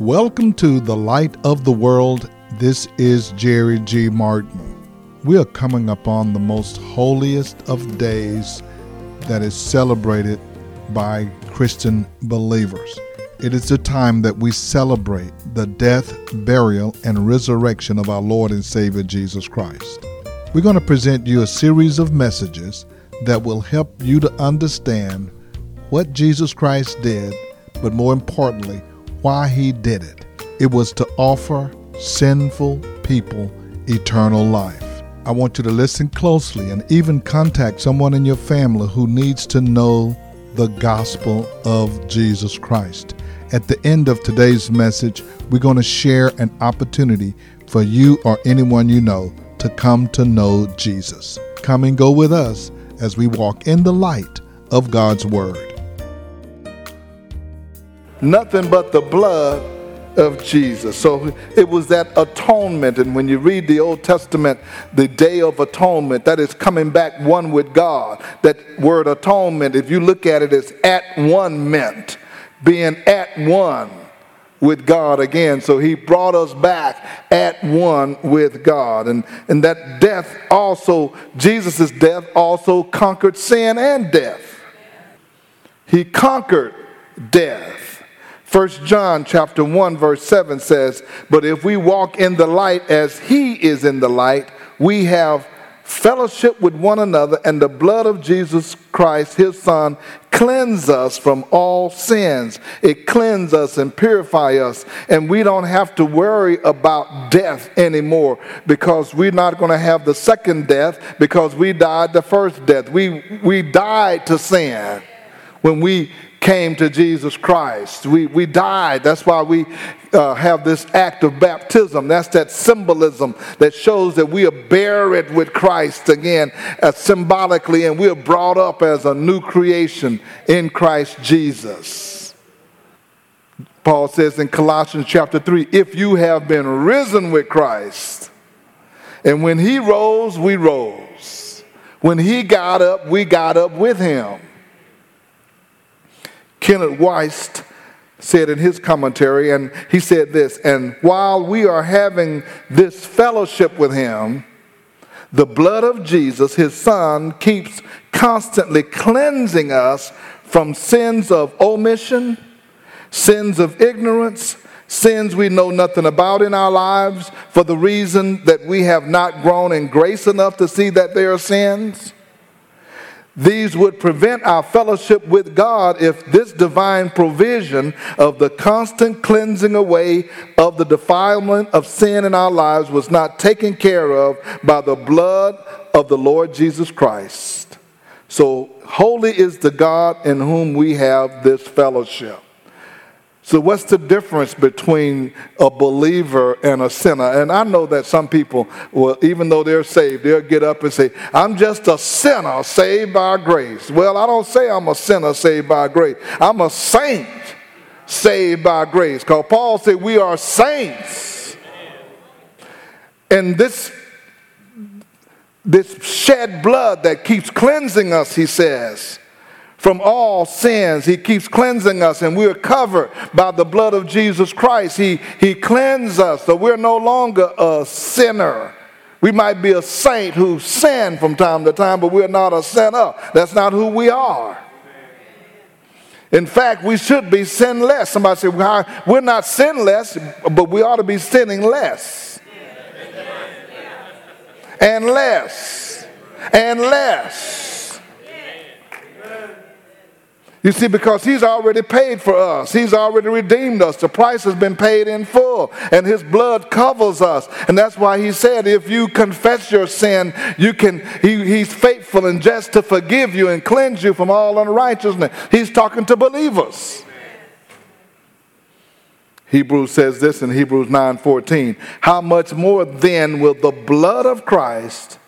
Welcome to the Light of the World. This is Jerry G. Martin. We are coming upon the most holiest of days that is celebrated by Christian believers. It is the time that we celebrate the death, burial, and resurrection of our Lord and Savior Jesus Christ. We're going to present you a series of messages that will help you to understand what Jesus Christ did, but more importantly, why he did it. It was to offer sinful people eternal life. I want you to listen closely and even contact someone in your family who needs to know the gospel of Jesus Christ. At the end of today's message, we're going to share an opportunity for you or anyone you know to come to know Jesus. Come and go with us as we walk in the light of God's Word nothing but the blood of Jesus. So it was that atonement. And when you read the Old Testament, the Day of Atonement, that is coming back one with God. That word atonement, if you look at it, it, is at one meant, being at one with God again. So he brought us back at one with God. And, and that death also, Jesus' death also conquered sin and death. He conquered death. First John chapter 1 verse 7 says, "But if we walk in the light as he is in the light, we have fellowship with one another, and the blood of Jesus Christ, his son, cleanse us from all sins. It cleanses us and purify us, and we don't have to worry about death anymore because we're not going to have the second death because we died the first death. We we died to sin when we came to Jesus Christ. We, we died. That's why we uh, have this act of baptism. That's that symbolism that shows that we are buried with Christ again, uh, symbolically, and we are brought up as a new creation in Christ Jesus. Paul says in Colossians chapter 3 if you have been risen with Christ, and when he rose, we rose. When he got up, we got up with him. Kenneth Wuest said in his commentary, and he said this, and while we are having this fellowship with him, the blood of Jesus, his son, keeps constantly cleansing us from sins of omission, sins of ignorance, sins we know nothing about in our lives for the reason that we have not grown in grace enough to see that they are sins. These would prevent our fellowship with God if this divine provision of the constant cleansing away of the defilement of sin in our lives was not taken care of by the blood of the Lord Jesus Christ. So, holy is the God in whom we have this fellowship. So, what's the difference between a believer and a sinner? And I know that some people, well, even though they're saved, they'll get up and say, I'm just a sinner saved by grace. Well, I don't say I'm a sinner saved by grace, I'm a saint saved by grace. Because Paul said we are saints. And this, this shed blood that keeps cleansing us, he says, from all sins. He keeps cleansing us, and we are covered by the blood of Jesus Christ. He, he cleanses us, so we're no longer a sinner. We might be a saint who sin from time to time, but we're not a sinner. That's not who we are. In fact, we should be sinless. Somebody said, we're not sinless, but we ought to be sinning less. And less. And less. You see, because He's already paid for us, He's already redeemed us. The price has been paid in full, and His blood covers us. And that's why He said, if you confess your sin, you can, he, He's faithful and just to forgive you and cleanse you from all unrighteousness. He's talking to believers. Hebrews says this in Hebrews 9:14. How much more then will the blood of Christ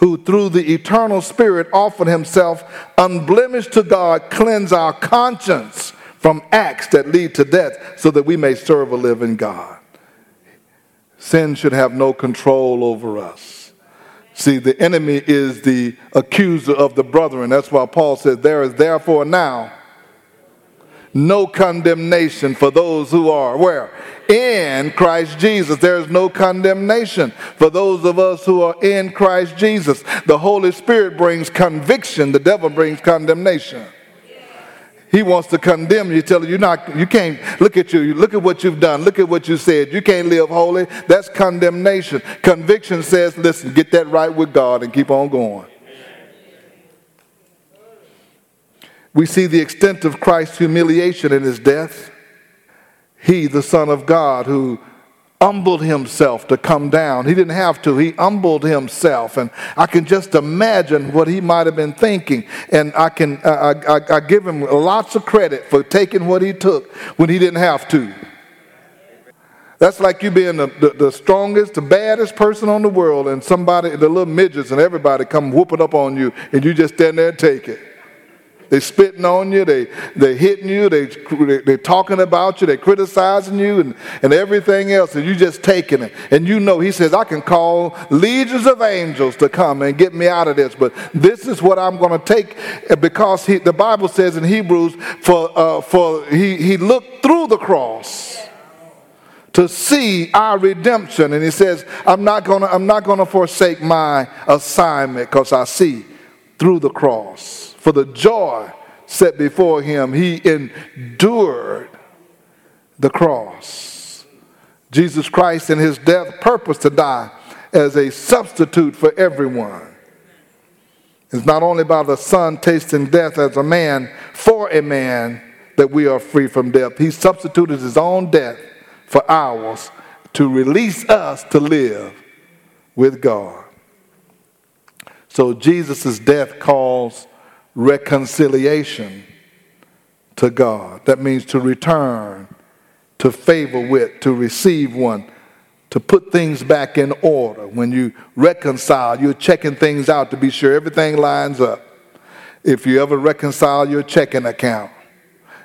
who through the eternal Spirit offered himself unblemished to God, cleanse our conscience from acts that lead to death, so that we may serve a living God. Sin should have no control over us. See, the enemy is the accuser of the brethren. That's why Paul says, There is therefore now no condemnation for those who are where? In Christ Jesus. There is no condemnation for those of us who are in Christ Jesus. The Holy Spirit brings conviction, the devil brings condemnation. He wants to condemn you, tell you you're not, you can't look at you, look at what you've done, look at what you said. You can't live holy. That's condemnation. Conviction says, listen, get that right with God and keep on going. We see the extent of Christ's humiliation in his death. He, the Son of God, who humbled himself to come down. He didn't have to. He humbled himself. And I can just imagine what he might have been thinking. And I can I, I, I give him lots of credit for taking what he took when he didn't have to. That's like you being the, the, the, strongest, the baddest person on the world, and somebody, the little midgets and everybody come whooping up on you, and you just stand there and take it. They spitting on you. They they hitting you. They they talking about you. They criticizing you and, and everything else. And you just taking it. And you know, he says, I can call legions of angels to come and get me out of this. But this is what I'm going to take because he, the Bible says in Hebrews, for uh, for he he looked through the cross to see our redemption and he says i'm not to i'm not going to forsake my assignment because i see through the cross for the joy set before him, he endured the cross. Jesus Christ in his death purposed to die as a substitute for everyone. It's not only by the Son tasting death as a man for a man that we are free from death. He substituted his own death for ours to release us to live with God. So Jesus' death calls reconciliation to God. That means to return, to favor with, to receive one, to put things back in order. When you reconcile, you're checking things out to be sure everything lines up. If you ever reconcile your checking account,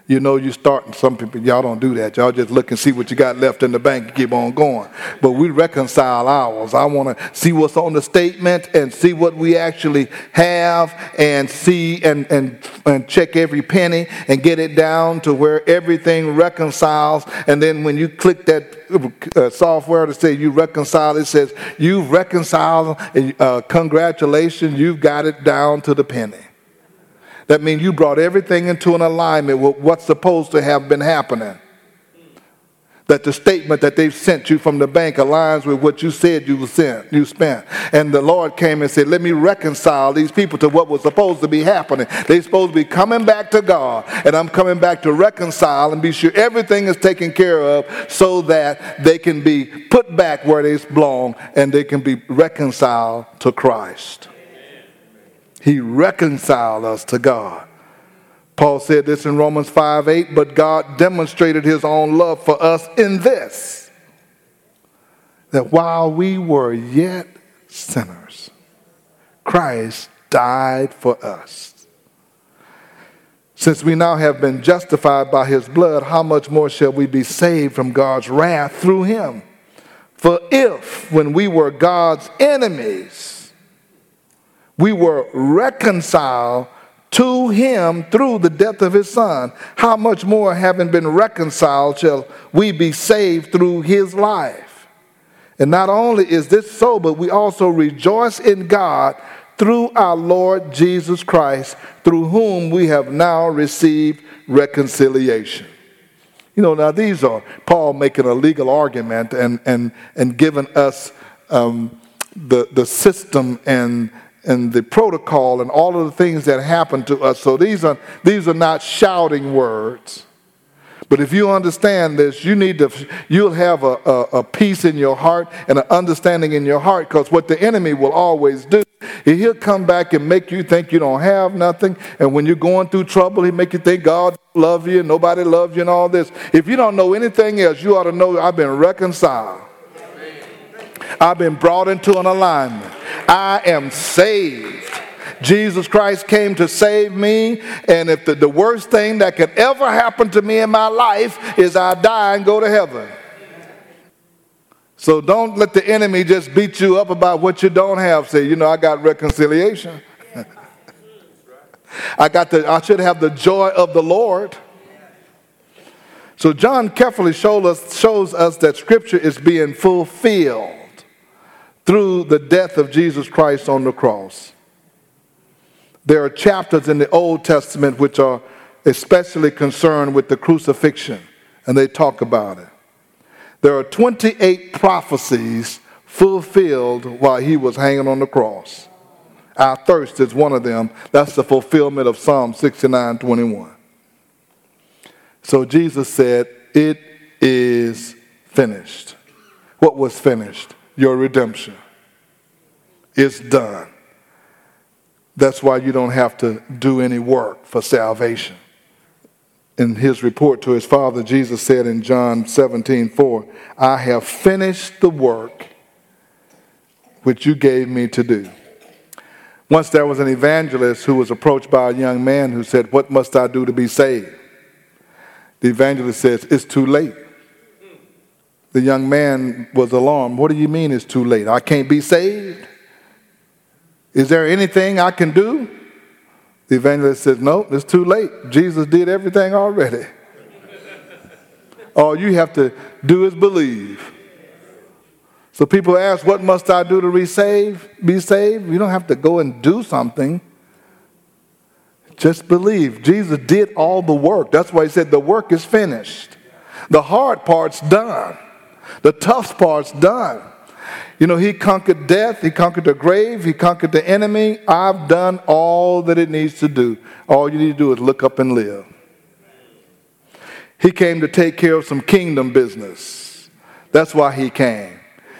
you know you starting. Some people, y'all don't do that. Y'all just look and see what you got left in the bank and keep on going. But we reconcile ours. I want to see what's on the statement and see what we actually have and see and, and, and check every penny and get it down to where everything reconciles. And then when you click that uh, software to say you reconcile, it says you've reconciled. Uh, congratulations, you've got it down to the penny. That means you brought everything into an alignment with what's supposed to have been happening. That the statement that they've sent you from the bank aligns with what you said you sent, you spent. And the Lord came and said, Let me reconcile these people to what was supposed to be happening. They're supposed to be coming back to God. And I'm coming back to reconcile and be sure everything is taken care of so that they can be put back where they belong and they can be reconciled to Christ. He reconciled us to God. Paul said this in Romans 5 8, but God demonstrated his own love for us in this that while we were yet sinners, Christ died for us. Since we now have been justified by his blood, how much more shall we be saved from God's wrath through him? For if, when we were God's enemies, we were reconciled to him through the death of his son. How much more, having been reconciled, shall we be saved through his life? And not only is this so, but we also rejoice in God through our Lord Jesus Christ, through whom we have now received reconciliation. You know, now these are Paul making a legal argument and, and, and giving us um, the, the system and and the protocol and all of the things that happen to us. So these are, these are not shouting words. But if you understand this, you need to, you'll have a, a, a peace in your heart and an understanding in your heart because what the enemy will always do, he'll come back and make you think you don't have nothing. And when you're going through trouble, he make you think God love you and nobody loves you and all this. If you don't know anything else, you ought to know I've been reconciled. I've been brought into an alignment. I am saved. Jesus Christ came to save me, and if the, the worst thing that could ever happen to me in my life is I die and go to heaven. So don't let the enemy just beat you up about what you don't have. Say, you know, I got reconciliation. I got the I should have the joy of the Lord. So John carefully us, shows us that Scripture is being fulfilled through the death of Jesus Christ on the cross. There are chapters in the Old Testament which are especially concerned with the crucifixion, and they talk about it. There are 28 prophecies fulfilled while he was hanging on the cross. Our thirst is one of them. That's the fulfillment of Psalm 69 21. So Jesus said, It is finished. What was finished? Your redemption. It's done. That's why you don't have to do any work for salvation. In his report to his father, Jesus said in John 17, 4, I have finished the work which you gave me to do. Once there was an evangelist who was approached by a young man who said, What must I do to be saved? The evangelist says, It's too late. The young man was alarmed. What do you mean it's too late? I can't be saved? Is there anything I can do? The evangelist says, No, it's too late. Jesus did everything already. All you have to do is believe. So people ask, What must I do to resave, be saved? You don't have to go and do something. Just believe. Jesus did all the work. That's why he said the work is finished. The hard part's done. The tough part's done. You know, he conquered death, he conquered the grave, he conquered the enemy. I've done all that it needs to do. All you need to do is look up and live. He came to take care of some kingdom business. That's why he came.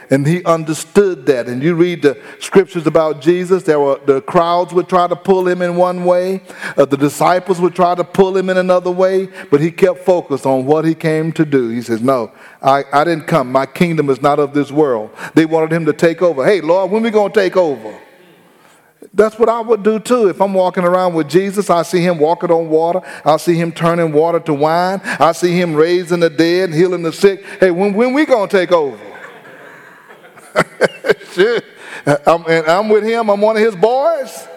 And he understood that. And you read the scriptures about Jesus, there were the crowds would try to pull him in one way, uh, the disciples would try to pull him in another way, but he kept focused on what he came to do. He says, No, I, I didn't come. My kingdom is not of this world. They wanted him to take over. Hey, Lord, when we to take over? That's what I would do too. If I'm walking around with Jesus, I see him walking on water. I see him turning water to wine. I see him raising the dead, healing the sick. Hey, when, when we going to take over? I'm, and I'm with him. I'm one of his boys.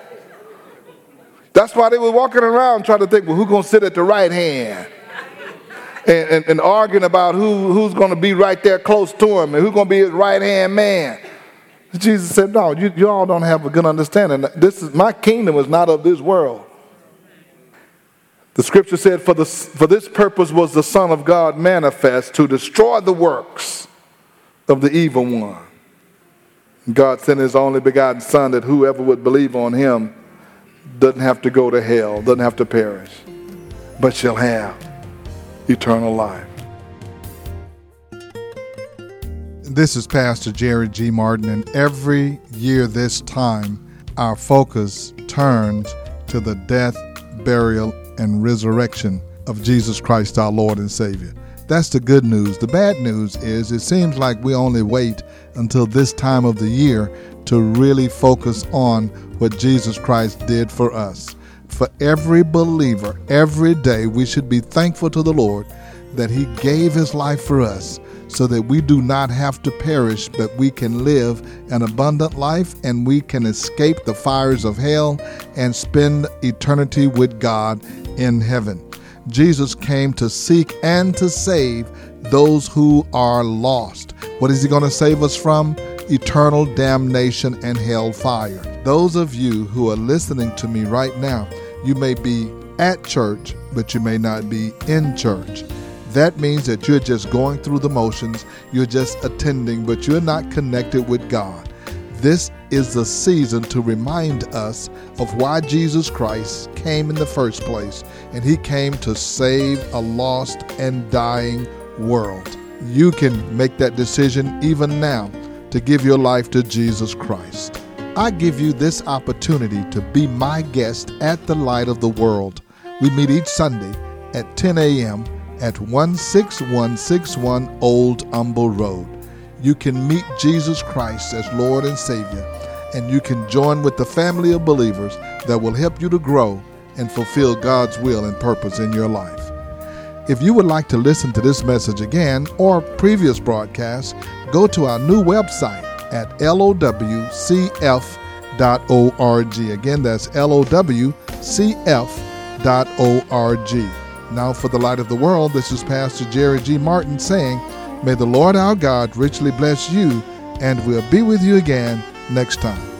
That's why they were walking around trying to think, well, who's going to sit at the right hand? And, and, and arguing about who, who's going to be right there close to him and who's going to be his right hand man. Jesus said, No, you, you all don't have a good understanding. This is my kingdom is not of this world. The scripture said, for, the, for this purpose was the Son of God manifest to destroy the works of the evil one. God sent his only begotten Son that whoever would believe on him doesn't have to go to hell, doesn't have to perish, but shall have eternal life. This is Pastor Jerry G. Martin, and every year this time, our focus turns to the death, burial, and resurrection of Jesus Christ, our Lord and Savior. That's the good news. The bad news is it seems like we only wait until this time of the year to really focus on what Jesus Christ did for us. For every believer, every day, we should be thankful to the Lord that He gave His life for us so that we do not have to perish, but we can live an abundant life and we can escape the fires of hell and spend eternity with God in heaven. Jesus came to seek and to save those who are lost. What is he going to save us from? Eternal damnation and hellfire. Those of you who are listening to me right now, you may be at church, but you may not be in church. That means that you're just going through the motions, you're just attending, but you're not connected with God. This is the season to remind us of why Jesus Christ came in the first place, and he came to save a lost and dying world. You can make that decision even now to give your life to Jesus Christ. I give you this opportunity to be my guest at the Light of the World. We meet each Sunday at 10 a.m. at 16161 Old Humble Road. You can meet Jesus Christ as Lord and Savior and you can join with the family of believers that will help you to grow and fulfill God's will and purpose in your life. If you would like to listen to this message again or previous broadcasts, go to our new website at lowcf.org. Again, that's lowcf.org. Now, for the light of the world, this is Pastor Jerry G. Martin saying, May the Lord our God richly bless you, and we'll be with you again next time.